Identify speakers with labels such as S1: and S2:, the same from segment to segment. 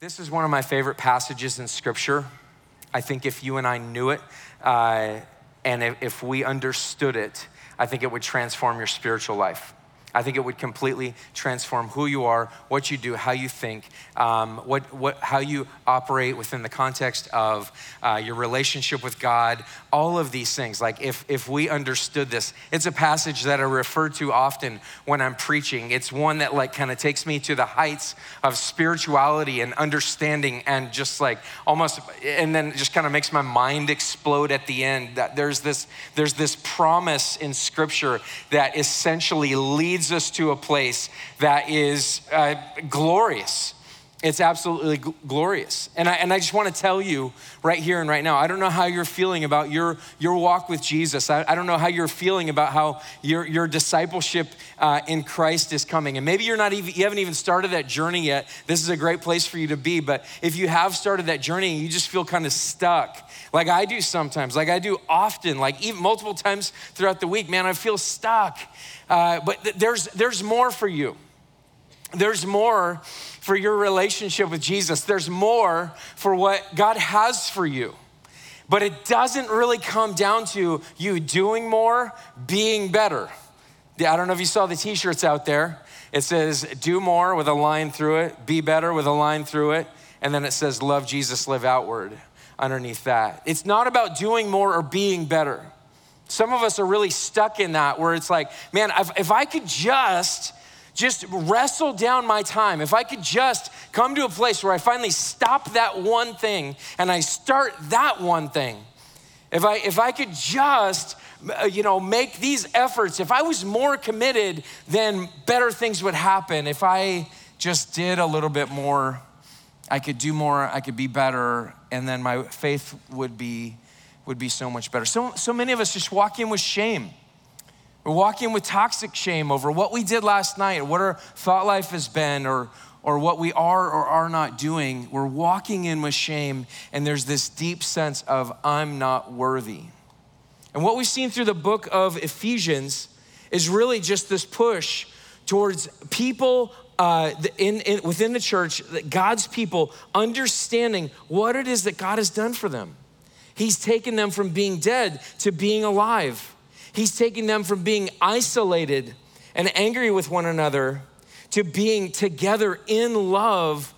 S1: This is one of my favorite passages in Scripture. I think if you and I knew it, uh, and if, if we understood it, I think it would transform your spiritual life. I think it would completely transform who you are, what you do, how you think, um, what, what, how you operate within the context of uh, your relationship with God, all of these things. Like if, if we understood this, it's a passage that I refer to often when I'm preaching. It's one that like kind of takes me to the heights of spirituality and understanding and just like almost, and then just kind of makes my mind explode at the end. That there's this, there's this promise in scripture that essentially leads leads us to a place that is uh, glorious. It's absolutely g- glorious. And I, and I just want to tell you right here and right now, I don't know how you're feeling about your, your walk with Jesus. I, I don't know how you're feeling about how your, your discipleship uh, in Christ is coming. And maybe you're not even, you haven't even started that journey yet. This is a great place for you to be. But if you have started that journey and you just feel kind of stuck, like I do sometimes, like I do often, like even multiple times throughout the week, man, I feel stuck. Uh, but th- there's, there's more for you. There's more for your relationship with Jesus. There's more for what God has for you. But it doesn't really come down to you doing more, being better. I don't know if you saw the t shirts out there. It says, do more with a line through it, be better with a line through it, and then it says, love Jesus, live outward underneath that. It's not about doing more or being better. Some of us are really stuck in that where it's like, man, if I could just just wrestle down my time, if I could just come to a place where I finally stop that one thing and I start that one thing, if I, if I could just, uh, you know, make these efforts, if I was more committed, then better things would happen. If I just did a little bit more, I could do more, I could be better, and then my faith would be would be so much better. So, so many of us just walk in with shame. We're walking with toxic shame over what we did last night, or what our thought life has been, or, or what we are or are not doing. We're walking in with shame, and there's this deep sense of, I'm not worthy. And what we've seen through the book of Ephesians is really just this push towards people uh, in, in, within the church, God's people understanding what it is that God has done for them. He's taken them from being dead to being alive. He's taken them from being isolated and angry with one another to being together in love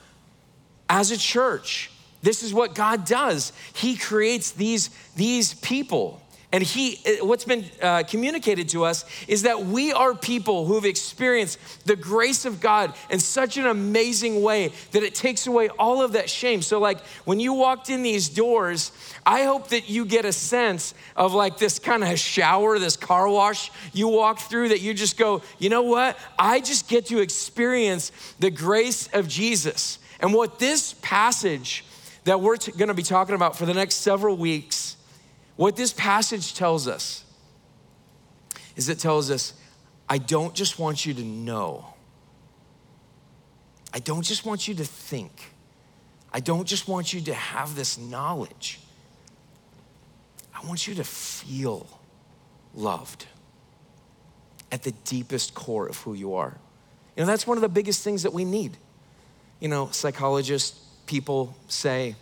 S1: as a church. This is what God does. He creates these, these people. And he, what's been uh, communicated to us is that we are people who've experienced the grace of God in such an amazing way that it takes away all of that shame. So, like when you walked in these doors, I hope that you get a sense of like this kind of shower, this car wash you walk through, that you just go, you know what? I just get to experience the grace of Jesus. And what this passage that we're t- gonna be talking about for the next several weeks what this passage tells us is it tells us, I don't just want you to know. I don't just want you to think. I don't just want you to have this knowledge. I want you to feel loved at the deepest core of who you are. You know, that's one of the biggest things that we need. You know, psychologists, people say,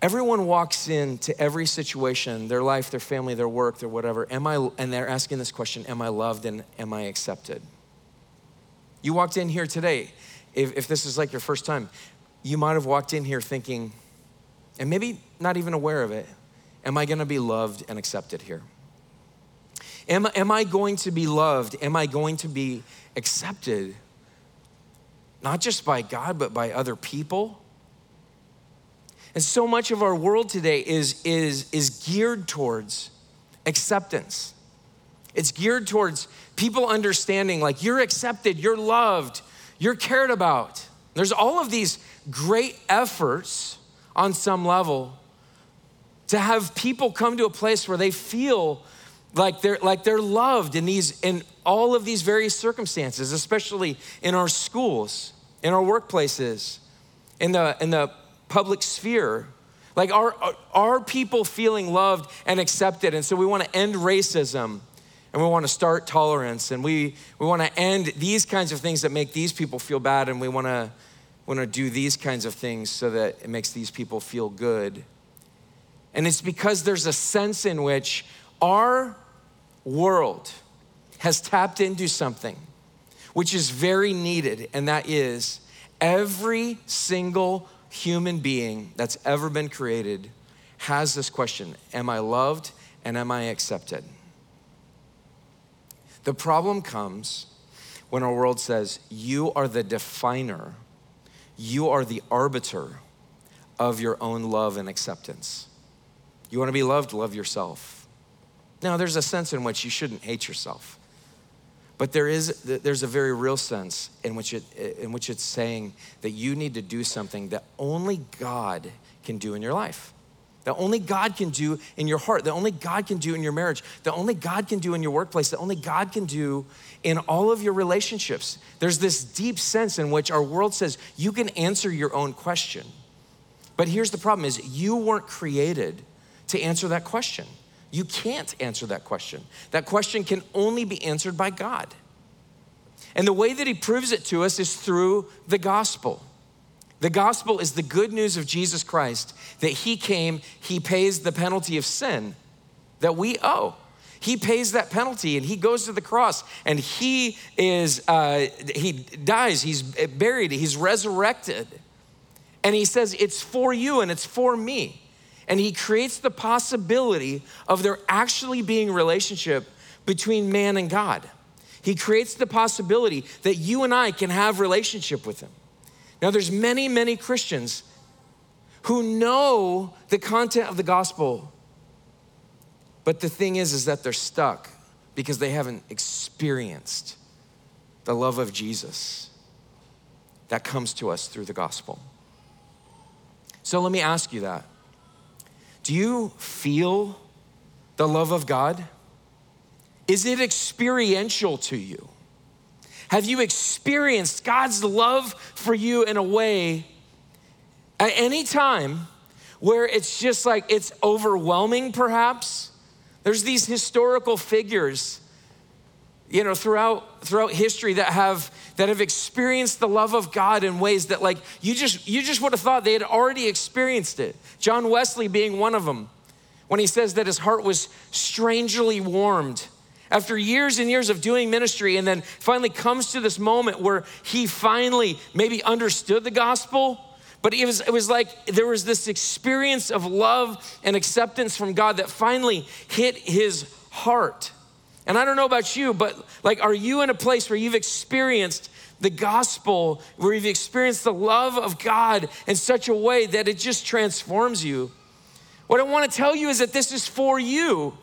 S1: Everyone walks into every situation, their life, their family, their work, their whatever, am I, and they're asking this question Am I loved and am I accepted? You walked in here today, if, if this is like your first time, you might have walked in here thinking, and maybe not even aware of it, Am I gonna be loved and accepted here? Am, am I going to be loved? Am I going to be accepted? Not just by God, but by other people? And so much of our world today is, is, is geared towards acceptance. It's geared towards people understanding like you're accepted, you're loved, you're cared about. There's all of these great efforts on some level to have people come to a place where they feel like they're like they're loved in these in all of these various circumstances, especially in our schools, in our workplaces, in the in the public sphere. Like, are, are people feeling loved and accepted? And so we want to end racism and we want to start tolerance and we, we want to end these kinds of things that make these people feel bad and we want to
S2: want to do these kinds of things so that it makes these people feel good. And it's because there's a sense in which our world has tapped into something which is very needed, and that is every single human being that's ever been created has this question Am I loved and am I accepted? The problem comes when our world says, You are the definer, you are the arbiter of your own love and acceptance. You want to be loved? Love yourself. Now, there's a sense in which you shouldn't hate yourself. But there is, there's a very real sense in which, it, in which it's saying that you need to do something that only God can do in your life, that only God can do in your heart, that only God can do in your marriage, that only God can do in your workplace, that only God can do in all of your relationships. There's this deep sense in which our world says you can answer your own question. But here's the problem is you weren't created to answer that question. You can't answer that question. That question can only be answered by God. And the way that He proves it to us is through the gospel. The gospel is the good news of Jesus Christ that He came, He pays the penalty of sin that we owe. He pays that penalty and he goes to the cross and he is, uh, he dies, he's buried, he's resurrected. And he says, It's for you and it's for me and he creates the possibility of there actually being relationship between man and God. He creates the possibility that you and I can have relationship with him. Now there's many many Christians who know the content of the gospel but the thing is is that they're stuck because they haven't experienced the love of Jesus that comes to us through the gospel. So let me ask you that. Do you feel the love of God? Is it experiential to you? Have you experienced God's love for you in a way at any time where it's just like it's overwhelming, perhaps? There's these historical figures you know throughout throughout history that have that have experienced the love of god in ways that like you just you just would have thought they had already experienced it. John wesley being one of them when he says that his heart was strangely warmed after years and years of doing ministry and then finally comes to this moment where he finally maybe understood the gospel but it was, it was like there was this experience of love and acceptance from god that finally hit his heart and I don't know about you, but like, are you in a place where you've experienced the gospel, where you've experienced the love of God in such a way that it just transforms you? What I want to tell you is that this is for you,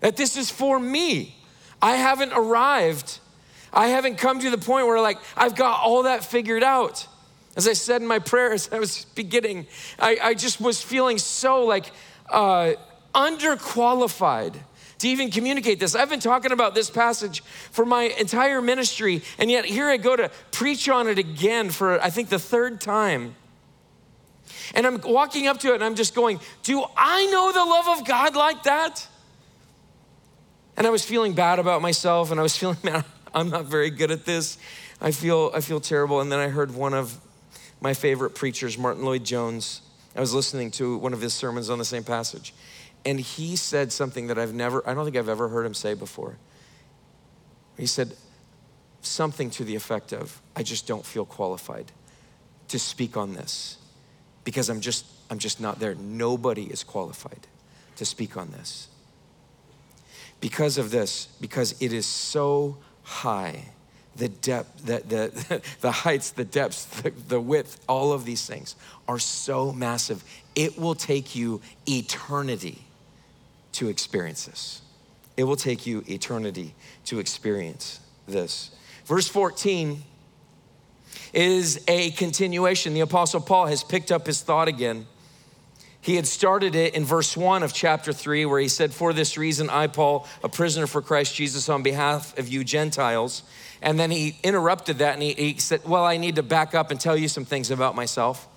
S2: that this is for me. I haven't arrived. I haven't come to the point where, like, I've got all that figured out. As I said in my prayers, I was beginning, I, I just was feeling so like uh, underqualified to even communicate this. I've been talking about this passage for my entire ministry, and yet here I go to preach on it again for, I think, the third time. And I'm walking up to it and I'm just going, Do I know the love of God like that? And I was feeling bad about myself, and I was feeling, man, I'm not very good at this. I feel, I feel terrible. And then I heard one of my favorite preachers, Martyn Lloyd-Jones. I was listening to one of his sermons on the same passage. And he said something that I've never, I don't think I've ever heard him say before. He said something to the effect of, I just don't feel qualified to speak on this because I'm just, I'm just not there. Nobody is qualified to speak on this. Because of this, because it is so high, the depth, the, the, the heights, the depths, the, the width, all of these things are so massive. It will take you eternity to experience this. It will take you eternity to experience this. Verse 14 is a continuation. The Apostle Paul has picked up his thought again. He had started it in verse 1 of chapter 3, where he said, For this reason, I, Paul, a prisoner for Christ Jesus, on behalf of you Gentiles. And then he interrupted that and he, he said, Well, I need to back up and tell you some things about myself.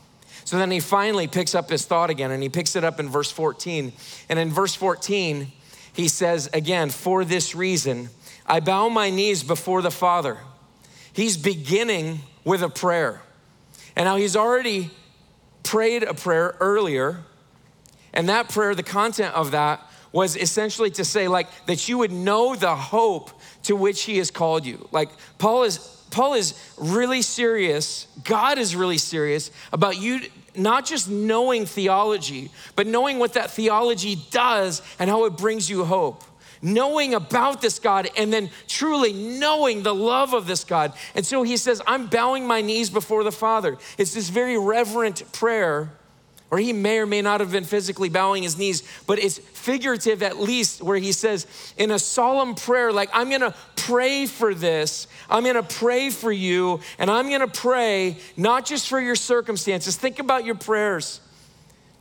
S2: So then he finally picks up his thought again and he picks it up in verse 14. And in verse 14, he says again, For this reason, I bow my knees before the Father. He's beginning with a prayer. And now he's already prayed a prayer earlier. And that prayer, the content of that was essentially to say, like, that you would know the hope to which he has called you. Like, Paul is. Paul is really serious, God is really serious about you not just knowing theology, but knowing what that theology does and how it brings you hope knowing about this God and then truly knowing the love of this God. And so he says, I'm bowing my knees before the Father. It's this very reverent prayer, or he may or may not have been physically bowing his knees, but it's figurative at least, where he says, in a solemn prayer, like, I'm gonna pray for this, I'm gonna pray for you, and I'm gonna pray not just for your circumstances. Think about your prayers,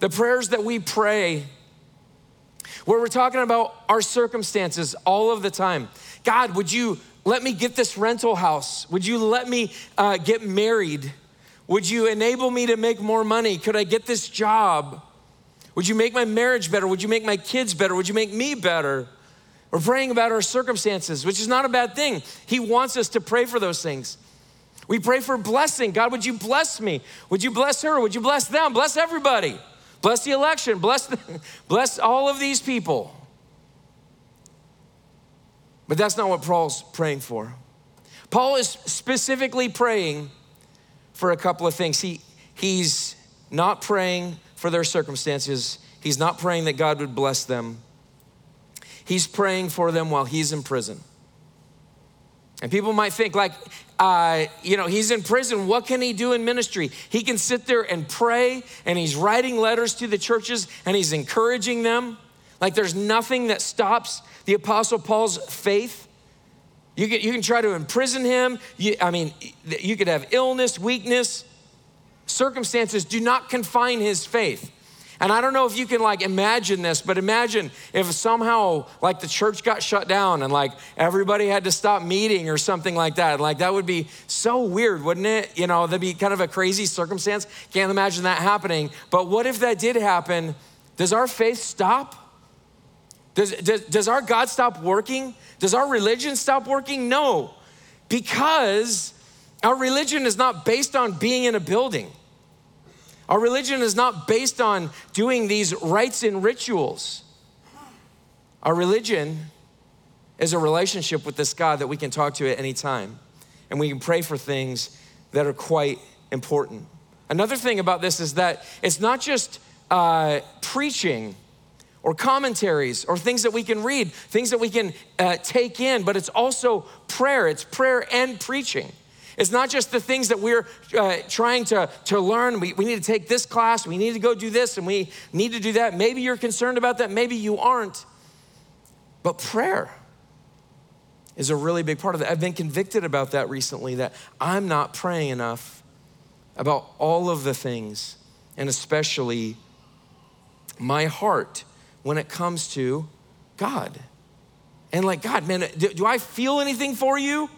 S2: the prayers that we pray where we're talking about our circumstances all of the time. God, would you let me get this rental house? Would you let me uh, get married? Would you enable me to make more money? Could I get this job? Would you make my marriage better? Would you make my kids better? Would you make me better? We're praying about our circumstances, which is not a bad thing. He wants us to pray for those things. We pray for blessing. God, would you bless me? Would you bless her? Would you bless them? Bless everybody. Bless the election. Bless, the, bless all of these people. But that's not what Paul's praying for. Paul is specifically praying for a couple of things. He, he's not praying for their circumstances, he's not praying that God would bless them. He's praying for them while he's in prison. And people might think, like, uh, you know, he's in prison. What can he do in ministry? He can sit there and pray, and he's writing letters to the churches, and he's encouraging them. Like, there's nothing that stops the Apostle Paul's faith. You can, you can try to imprison him. You, I mean, you could have illness, weakness. Circumstances do not confine his faith. And I don't know if you can like imagine this, but imagine if somehow like the church got shut down and like everybody had to stop meeting or something like that. Like that would be so weird, wouldn't it? You know, that'd be kind of a crazy circumstance. Can't imagine that happening. But what if that did happen? Does our faith stop? Does, does, does our God stop working? Does our religion stop working? No, because our religion is not based on being in a building. Our religion is not based on doing these rites and rituals. Our religion is a relationship with this God that we can talk to at any time, and we can pray for things that are quite important. Another thing about this is that it's not just uh, preaching or commentaries or things that we can read, things that we can uh, take in, but it's also prayer. It's prayer and preaching. It's not just the things that we're uh, trying to, to learn. We, we need to take this class, we need to go do this, and we need to do that. Maybe you're concerned about that, maybe you aren't. But prayer is a really big part of it. I've been convicted about that recently that I'm not praying enough about all of the things, and especially my heart when it comes to God. And like, God, man, do, do I feel anything for you?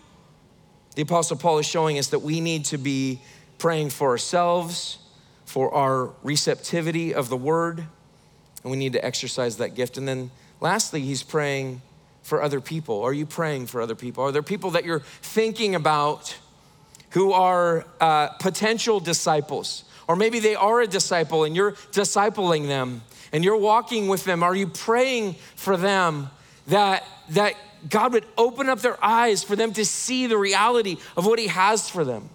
S2: The Apostle Paul is showing us that we need to be praying for ourselves, for our receptivity of the word, and we need to exercise that gift. And then lastly, he's praying for other people. Are you praying for other people? Are there people that you're thinking about who are uh, potential disciples? Or maybe they are a disciple and you're discipling them and you're walking with them. Are you praying for them that, that God would open up their eyes for them to see the reality of what He has for them?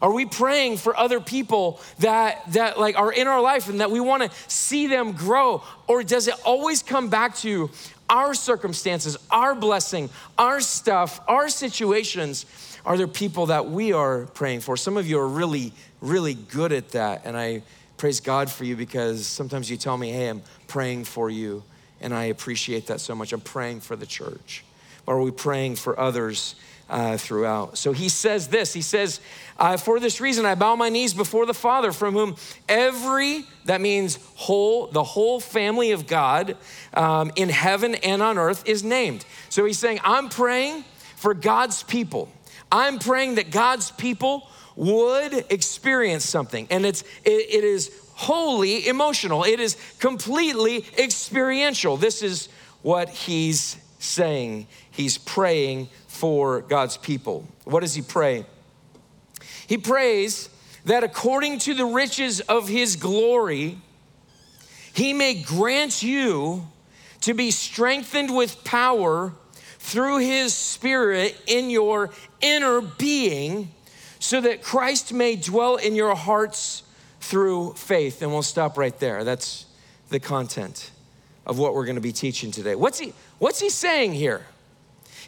S2: Are we praying for other people that, that like are in our life and that we want to see them grow? Or does it always come back to our circumstances, our blessing, our stuff, our situations? Are there people that we are praying for? Some of you are really, really good at that. And I praise God for you because sometimes you tell me, hey, I'm praying for you. And I appreciate that so much. I'm praying for the church. Or are we praying for others uh, throughout? So he says this He says, uh, For this reason, I bow my knees before the Father, from whom every, that means whole, the whole family of God um, in heaven and on earth is named. So he's saying, I'm praying for God's people. I'm praying that God's people would experience something. And it's, it, it is wholly emotional, it is completely experiential. This is what he's saying. He's praying for God's people. What does he pray? He prays that according to the riches of his glory, he may grant you to be strengthened with power through his spirit in your inner being, so that Christ may dwell in your hearts through faith. And we'll stop right there. That's the content of what we're going to be teaching today. What's he, what's he saying here?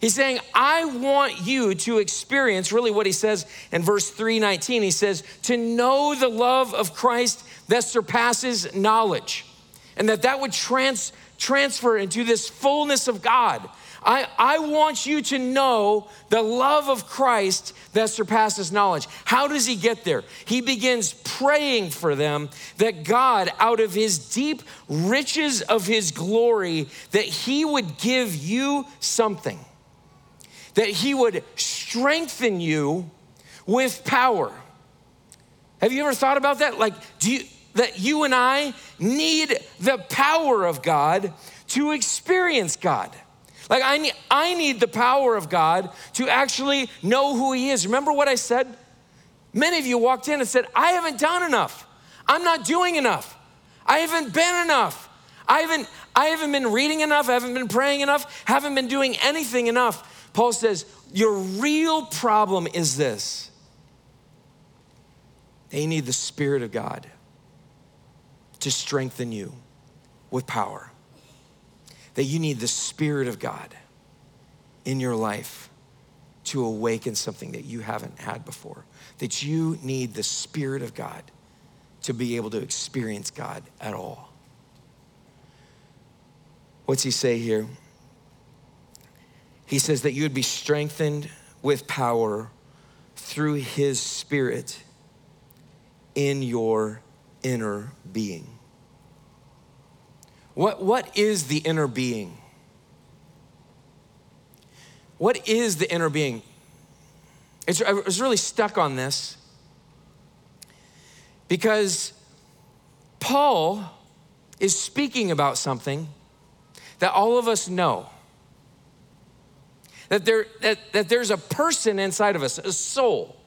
S2: He's saying, I want you to experience really what he says in verse 319. He says, to know the love of Christ that surpasses knowledge, and that that would trans, transfer into this fullness of God. I, I want you to know the love of Christ that surpasses knowledge. How does he get there? He begins praying for them that God, out of his deep riches of his glory, that he would give you something, that he would strengthen you with power. Have you ever thought about that? Like, do you, that you and I need the power of God to experience God. Like, I need, I need the power of God to actually know who He is. Remember what I said? Many of you walked in and said, I haven't done enough. I'm not doing enough. I haven't been enough. I haven't, I haven't been reading enough. I haven't been praying enough. Haven't been doing anything enough. Paul says, Your real problem is this they need the Spirit of God to strengthen you with power. That you need the Spirit of God in your life to awaken something that you haven't had before. That you need the Spirit of God to be able to experience God at all. What's he say here? He says that you would be strengthened with power through his Spirit in your inner being. What, what is the inner being? What is the inner being? It's, I was really stuck on this because Paul is speaking about something that all of us know. That, there, that, that there's a person inside of us, a soul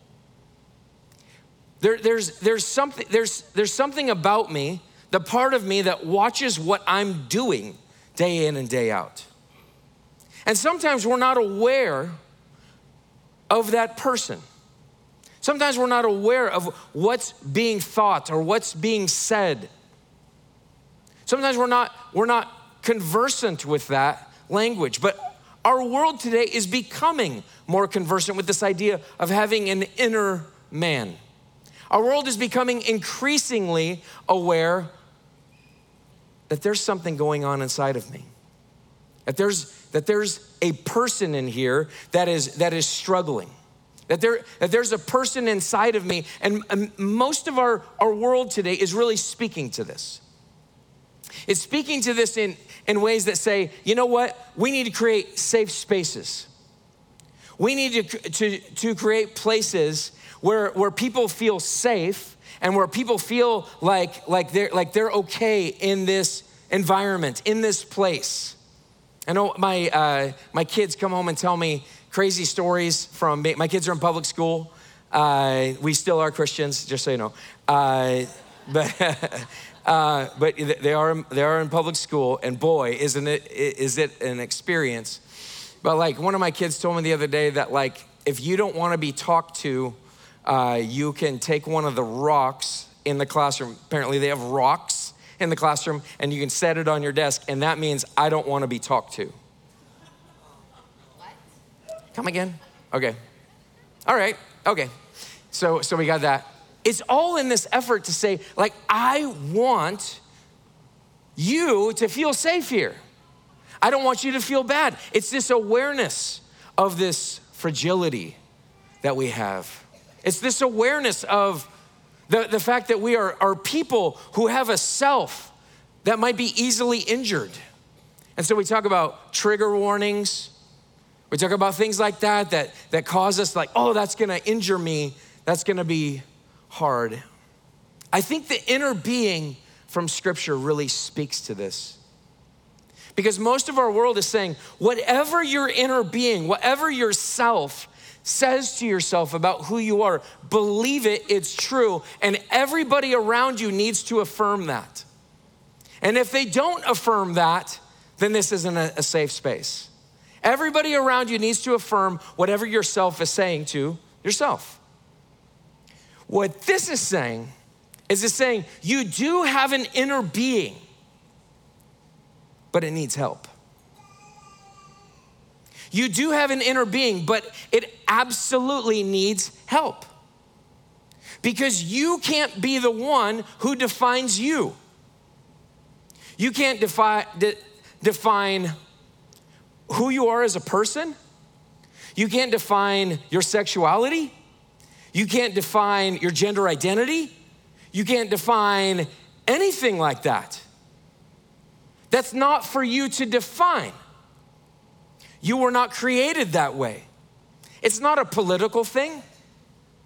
S2: there, there's, there's, something, there's, there's something about me, the part of me that watches what I'm doing day in and day out. And sometimes we're not aware of that person. Sometimes we're not aware of what's being thought or what's being said. Sometimes we're not, we're not conversant with that language. But our world today is becoming more conversant with this idea of having an inner man. Our world is becoming increasingly aware that there's something going on inside of me. That there's, that there's a person in here that is, that is struggling. That, there, that there's a person inside of me. And, and most of our, our world today is really speaking to this. It's speaking to this in, in ways that say, you know what? We need to create safe spaces. We need to, to, to create places where, where people feel safe and where people feel like, like, they're, like they're okay in this environment, in this place. I know my, uh, my kids come home and tell me crazy stories from, my kids are in public school. Uh, we still are Christians, just so you know. Uh, but, uh, but they, are, they are in public school, and boy, isn't it, is it an experience. But like one of my kids told me the other day that like, if you don't want to be talked to uh, you can take one of the rocks in the classroom. Apparently, they have rocks in the classroom, and you can set it on your desk, and that means I don't want to be talked to. What? Come again? Okay. All right. Okay. So, so we got that. It's all in this effort to say, like, I want you to feel safe here. I don't want you to feel bad. It's this awareness of this fragility that we have. It's this awareness of the, the fact that we are, are people who have a self that might be easily injured. And so we talk about trigger warnings. We talk about things like that that, that cause us, like, oh, that's gonna injure me. That's gonna be hard. I think the inner being from Scripture really speaks to this. Because most of our world is saying, whatever your inner being, whatever your self says to yourself about who you are, believe it, it's true. And everybody around you needs to affirm that. And if they don't affirm that, then this isn't a, a safe space. Everybody around you needs to affirm whatever yourself is saying to yourself. What this is saying is it's saying you do have an inner being, but it needs help. You do have an inner being, but it absolutely needs help. Because you can't be the one who defines you. You can't defi- de- define who you are as a person. You can't define your sexuality. You can't define your gender identity. You can't define anything like that. That's not for you to define. You were not created that way. It's not a political thing,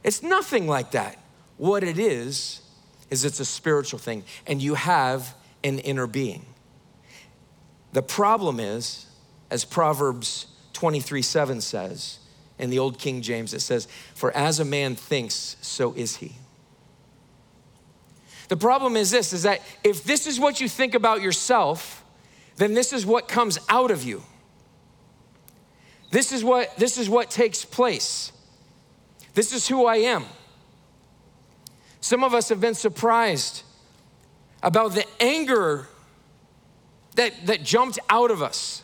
S2: it's nothing like that. What it is, is it's a spiritual thing, and you have an inner being. The problem is, as Proverbs 23 7 says, in the Old King James, it says, For as a man thinks, so is he. The problem is this is that if this is what you think about yourself, then this is what comes out of you. This is what this is what takes place. This is who I am. Some of us have been surprised about the anger that, that jumped out of us.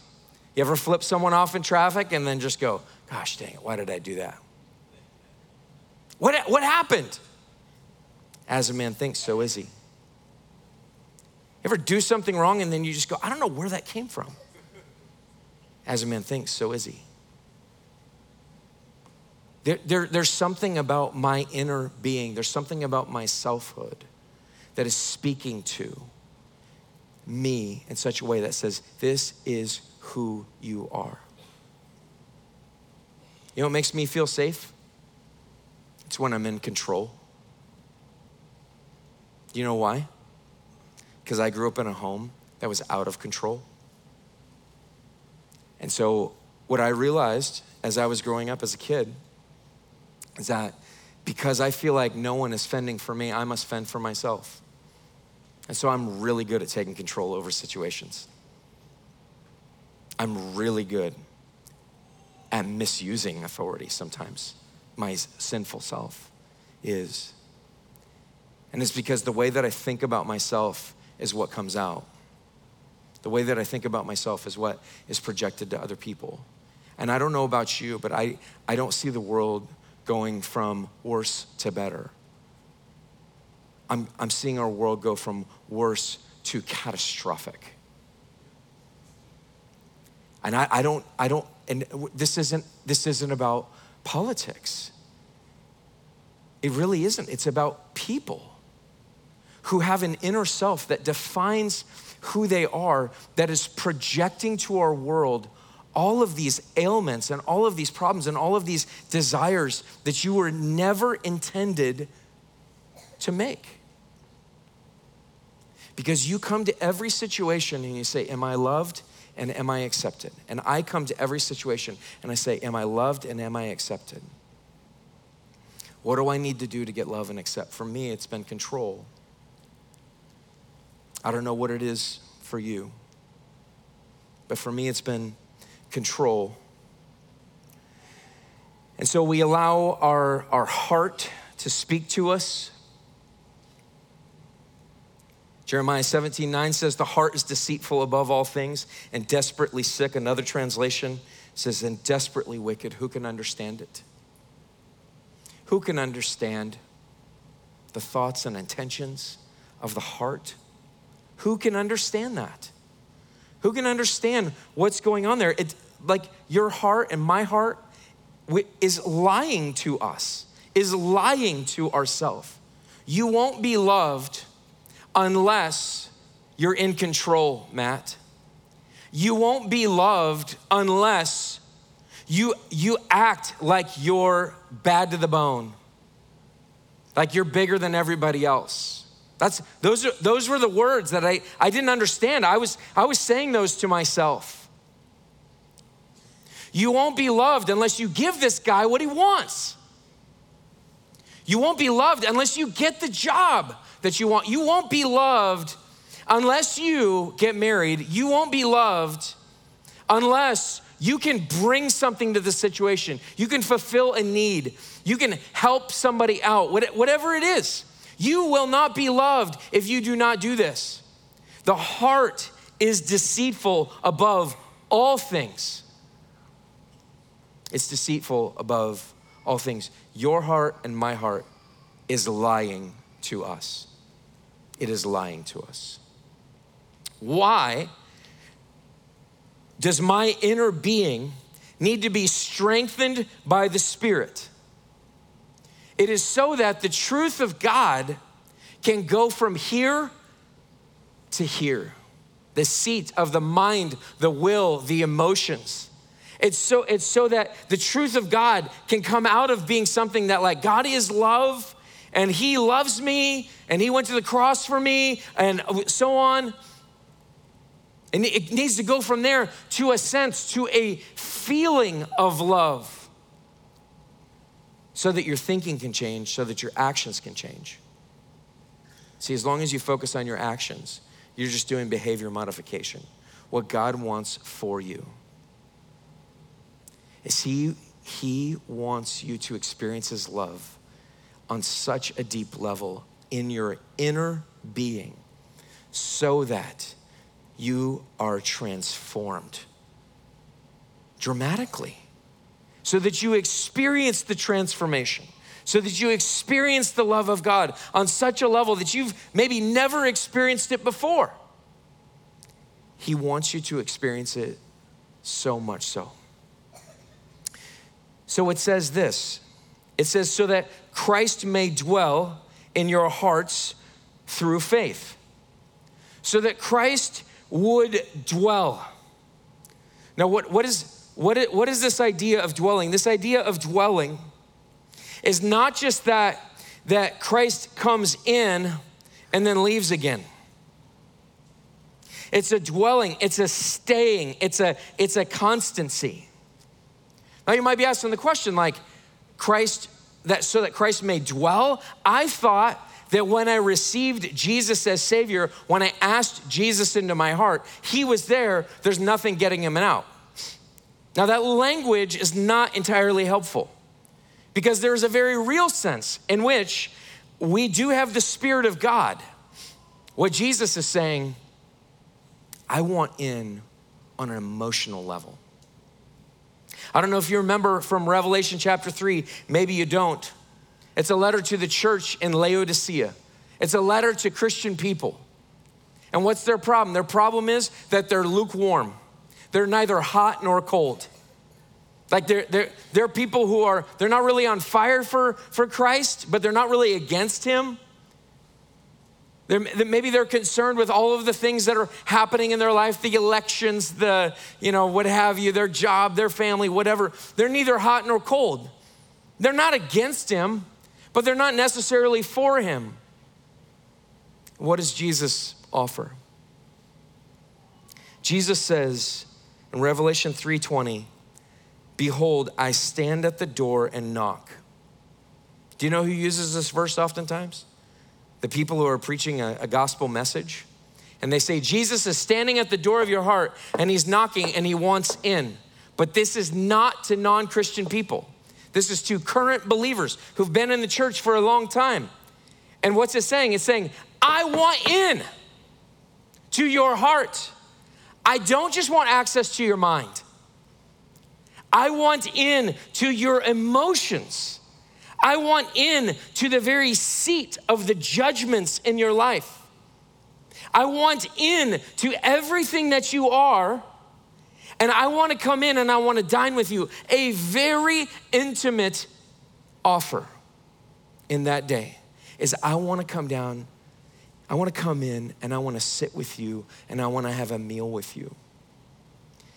S2: You ever flip someone off in traffic and then just go, gosh dang it, why did I do that? What, what happened? As a man thinks, so is he. Ever do something wrong and then you just go, I don't know where that came from? As a man thinks, so is he. There, there, there's something about my inner being, there's something about my selfhood that is speaking to me in such a way that says, This is who you are. You know what makes me feel safe? It's when I'm in control. Do you know why? Because I grew up in a home that was out of control. And so, what I realized as I was growing up as a kid is that because I feel like no one is fending for me, I must fend for myself. And so I'm really good at taking control over situations. I'm really good at misusing authority sometimes. My sinful self is. And it's because the way that I think about myself is what comes out. The way that I think about myself is what is projected to other people. And I don't know about you, but I, I don't see the world going from worse to better. I'm, I'm seeing our world go from worse to catastrophic. And I, I don't, I don't, and this isn't, this isn't about politics. It really isn't. It's about people who have an inner self that defines who they are, that is projecting to our world all of these ailments and all of these problems and all of these desires that you were never intended to make. Because you come to every situation and you say, Am I loved and am I accepted? And I come to every situation and I say, Am I loved and am I accepted? What do I need to do to get love and accept? For me, it's been control. I don't know what it is for you, but for me, it's been control. And so we allow our, our heart to speak to us. Jeremiah 17, 9 says, The heart is deceitful above all things and desperately sick. Another translation says, And desperately wicked. Who can understand it? Who can understand the thoughts and intentions of the heart? Who can understand that? Who can understand what's going on there? It, like your heart and my heart is lying to us, is lying to ourselves. You won't be loved unless you're in control, Matt. You won't be loved unless you, you act like you're bad to the bone, like you're bigger than everybody else. That's, those, are, those were the words that I, I didn't understand. I was, I was saying those to myself. You won't be loved unless you give this guy what he wants. You won't be loved unless you get the job that you want. You won't be loved unless you get married. You won't be loved unless you can bring something to the situation. You can fulfill a need. You can help somebody out, whatever it is. You will not be loved if you do not do this. The heart is deceitful above all things. It's deceitful above all things. Your heart and my heart is lying to us. It is lying to us. Why does my inner being need to be strengthened by the Spirit? It is so that the truth of God can go from here to here. The seat of the mind, the will, the emotions. It's so, it's so that the truth of God can come out of being something that, like, God is love and He loves me and He went to the cross for me and so on. And it needs to go from there to a sense, to a feeling of love so that your thinking can change, so that your actions can change. See, as long as you focus on your actions, you're just doing behavior modification. What God wants for you is He, he wants you to experience His love on such a deep level in your inner being so that you are transformed dramatically so that you experience the transformation, so that you experience the love of God on such a level that you've maybe never experienced it before. He wants you to experience it so much so. So it says this it says, so that Christ may dwell in your hearts through faith. So that Christ would dwell. Now, what, what is what is, what is this idea of dwelling? This idea of dwelling is not just that, that Christ comes in and then leaves again. It's a dwelling, it's a staying, it's a, it's a constancy. Now you might be asking the question like, Christ, that so that Christ may dwell? I thought that when I received Jesus as Savior, when I asked Jesus into my heart, He was there, there's nothing getting Him out. Now, that language is not entirely helpful because there's a very real sense in which we do have the Spirit of God. What Jesus is saying, I want in on an emotional level. I don't know if you remember from Revelation chapter 3, maybe you don't. It's a letter to the church in Laodicea, it's a letter to Christian people. And what's their problem? Their problem is that they're lukewarm. They're neither hot nor cold. Like they're, they're, they're people who are, they're not really on fire for, for Christ, but they're not really against him. They're, maybe they're concerned with all of the things that are happening in their life, the elections, the, you know, what have you, their job, their family, whatever. They're neither hot nor cold. They're not against him, but they're not necessarily for him. What does Jesus offer? Jesus says, in Revelation 3:20, "Behold, I stand at the door and knock." Do you know who uses this verse oftentimes? The people who are preaching a, a gospel message. And they say, Jesus is standing at the door of your heart and he's knocking and he wants in. But this is not to non Christian people. This is to current believers who've been in the church for a long time. And what's it saying? It's saying, I want in to your heart. I don't just want access to your mind. I want in to your emotions. I want in to the very seat of the judgments in your life. I want in to everything that you are, and I want to come in and I want to dine with you. A very intimate offer in that day is I want to come down I want to come in and I want to sit with you and I want to have a meal with you.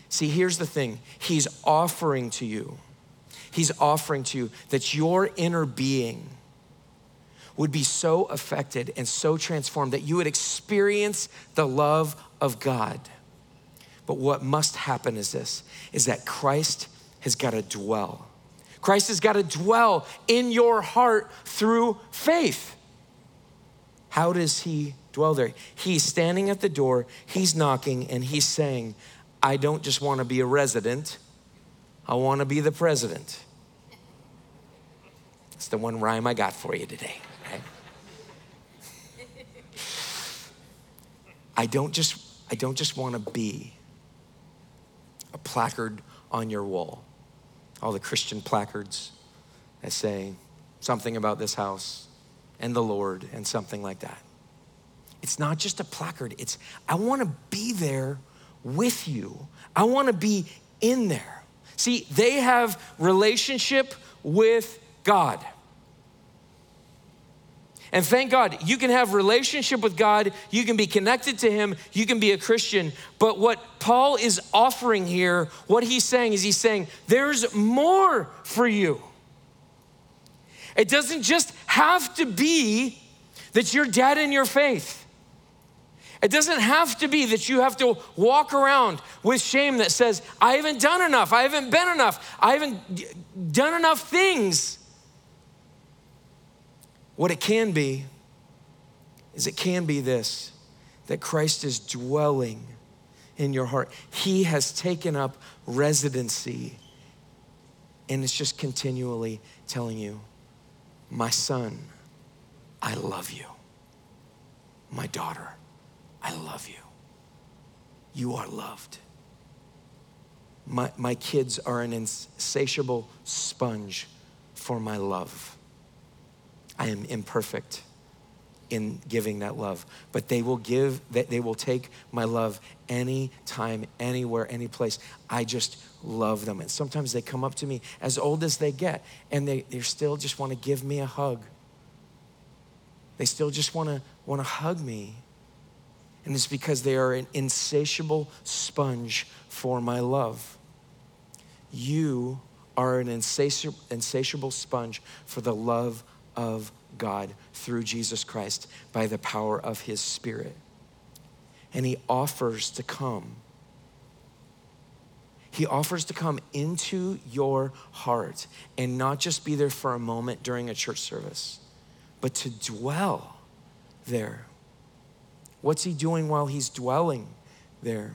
S2: See, here's the thing He's offering to you, He's offering to you that your inner being would be so affected and so transformed that you would experience the love of God. But what must happen is this is that Christ has got to dwell. Christ has got to dwell in your heart through faith. How does he dwell there? He's standing at the door, he's knocking, and he's saying, I don't just want to be a resident, I want to be the president. It's the one rhyme I got for you today. I don't just I don't just want to be a placard on your wall. All the Christian placards that say something about this house and the Lord and something like that. It's not just a placard, it's I want to be there with you. I want to be in there. See, they have relationship with God. And thank God, you can have relationship with God, you can be connected to him, you can be a Christian. But what Paul is offering here, what he's saying is he's saying there's more for you. It doesn't just have to be that you're dead in your faith. It doesn't have to be that you have to walk around with shame that says, I haven't done enough, I haven't been enough, I haven't done enough things. What it can be is it can be this that Christ is dwelling in your heart. He has taken up residency, and it's just continually telling you, My son, I love you. My daughter, I love you. You are loved. My, my kids are an insatiable sponge for my love. I am imperfect in giving that love, but they will give, they will take my love anytime, anywhere, any place. I just love them. And sometimes they come up to me as old as they get, and they, they still just want to give me a hug. They still just want to want to hug me. And it's because they are an insatiable sponge for my love. You are an insatiable, sponge for the love of God through Jesus Christ by the power of his Spirit. And he offers to come. He offers to come into your heart and not just be there for a moment during a church service, but to dwell there. What's he doing while he's dwelling there?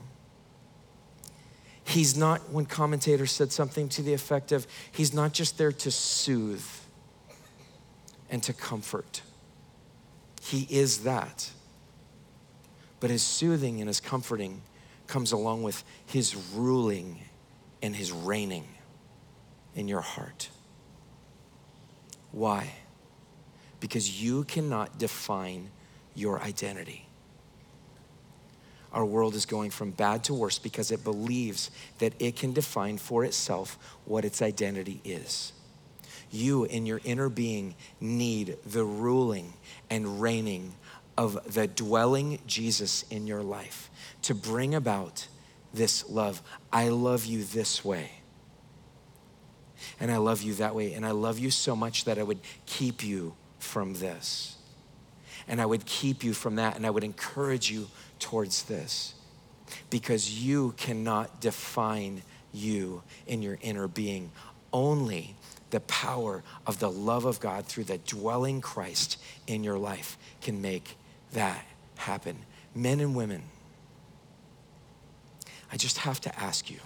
S2: He's not, when commentators said something to the effect of, he's not just there to soothe and to comfort. He is that. But his soothing and his comforting comes along with his ruling and his reigning in your heart. Why? Because you cannot define your identity. Our world is going from bad to worse because it believes that it can define for itself what its identity is you in your inner being need the ruling and reigning of the dwelling Jesus in your life to bring about this love. I love you this way. And I love you that way. And I love you so much that I would keep you from this. And I would keep you from that. And I would encourage you towards this. Because you cannot define you in your inner being. Only the power of the love of God through the dwelling Christ in your life can make that happen. Men and women, I just have to ask you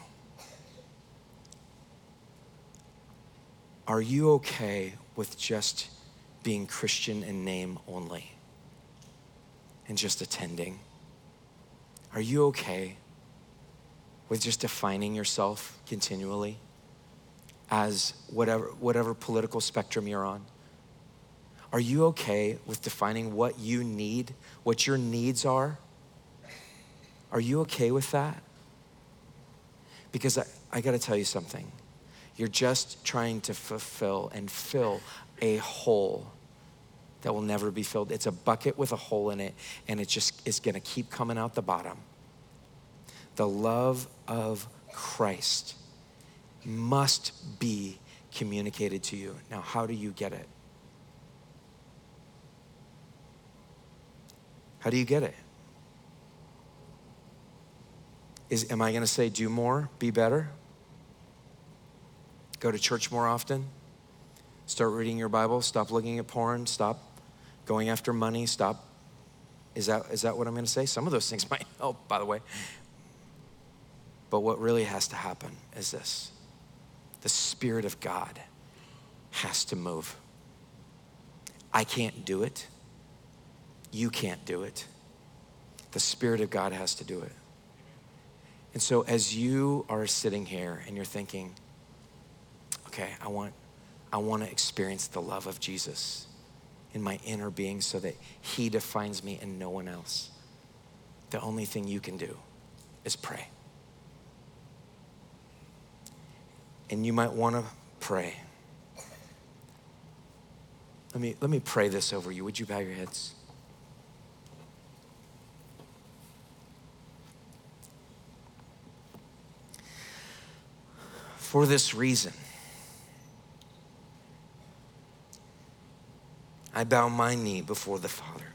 S2: are you okay with just being Christian in name only and just attending? Are you okay with just defining yourself continually? as whatever, whatever political spectrum you're on? Are you okay with defining what you need, what your needs are? Are you okay with that? Because I, I got to tell you something. You're just trying to fulfill and fill a hole that will never be filled. It's a bucket with a hole in it, and it just is going to keep coming out the bottom. The love of Christ must be communicated to you. Now, how do you get it? How do you get it? Is, am I going to say do more, be better? Go to church more often. Start reading your Bible. Stop looking at porn. Stop going after money. Stop. Is that, is that what I'm going to say? Some of those things might help, by the way. But what really has to happen is this the Spirit of God has to move. I can't do it. You can't do it. The Spirit of God has to do it. And so, as you are sitting here and you're thinking, okay, I want, I want to experience the love of Jesus in my inner being so that He defines me and no one else, the only thing you can do is pray. And you might want to pray. Let me, let me pray this over you. Would you bow your heads? For this reason, I bow my knee before the Father,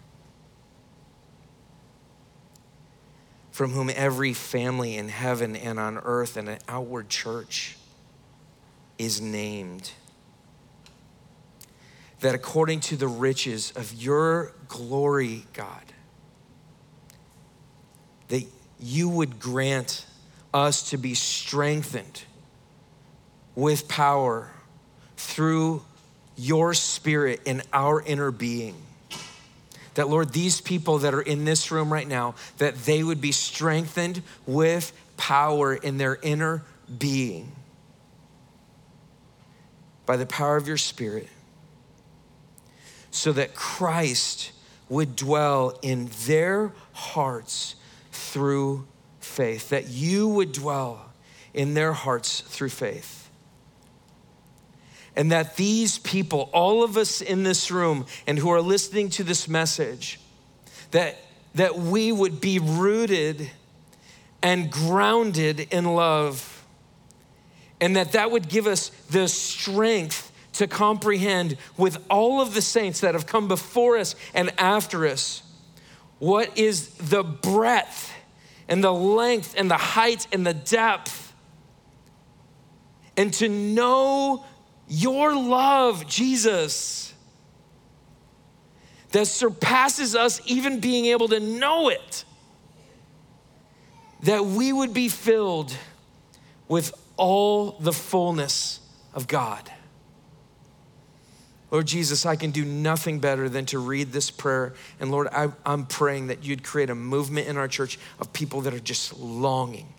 S2: from whom every family in heaven and on earth and an outward church is named. That according to the riches of your glory, God, that you would grant us to be strengthened with power through your spirit in our inner being. That, Lord, these people that are in this room right now, that they would be strengthened with power in their inner being by the power of your spirit, so that Christ would dwell in their hearts through faith, that you would dwell in their hearts through faith. And that these people, all of us in this room and who are listening to this message, that, that we would be rooted and grounded in love, and that that would give us the strength to comprehend with all of the saints that have come before us and after us what is the breadth and the length and the height and the depth, and to know your love, Jesus, that surpasses us even being able to know it, that we would be filled with all the fullness of God. Lord Jesus, I can do nothing better than to read this prayer. And Lord, I, am praying that you'd create a movement in our church of people that are just longing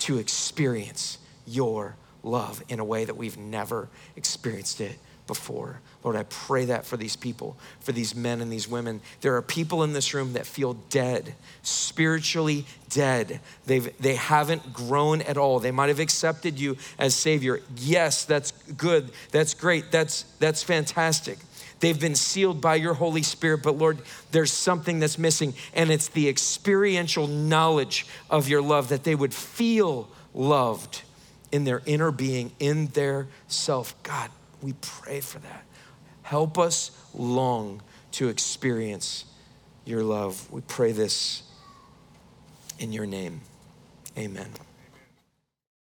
S2: to experience your love in a way that we've never experienced it before. Lord, I pray that for these people, for these men and these women. There are people in this room that feel dead, spiritually dead. They've, they haven't grown at all. They might have accepted you as Savior. Yes, that's good. That's great. That's, that's fantastic. They've been sealed by your Holy Spirit, but Lord, there's something that's missing, and it's the experiential knowledge of your love that they would feel loved in their inner being, in their self. God, we pray for that. Help us long to experience your love. We pray this in your name. Amen.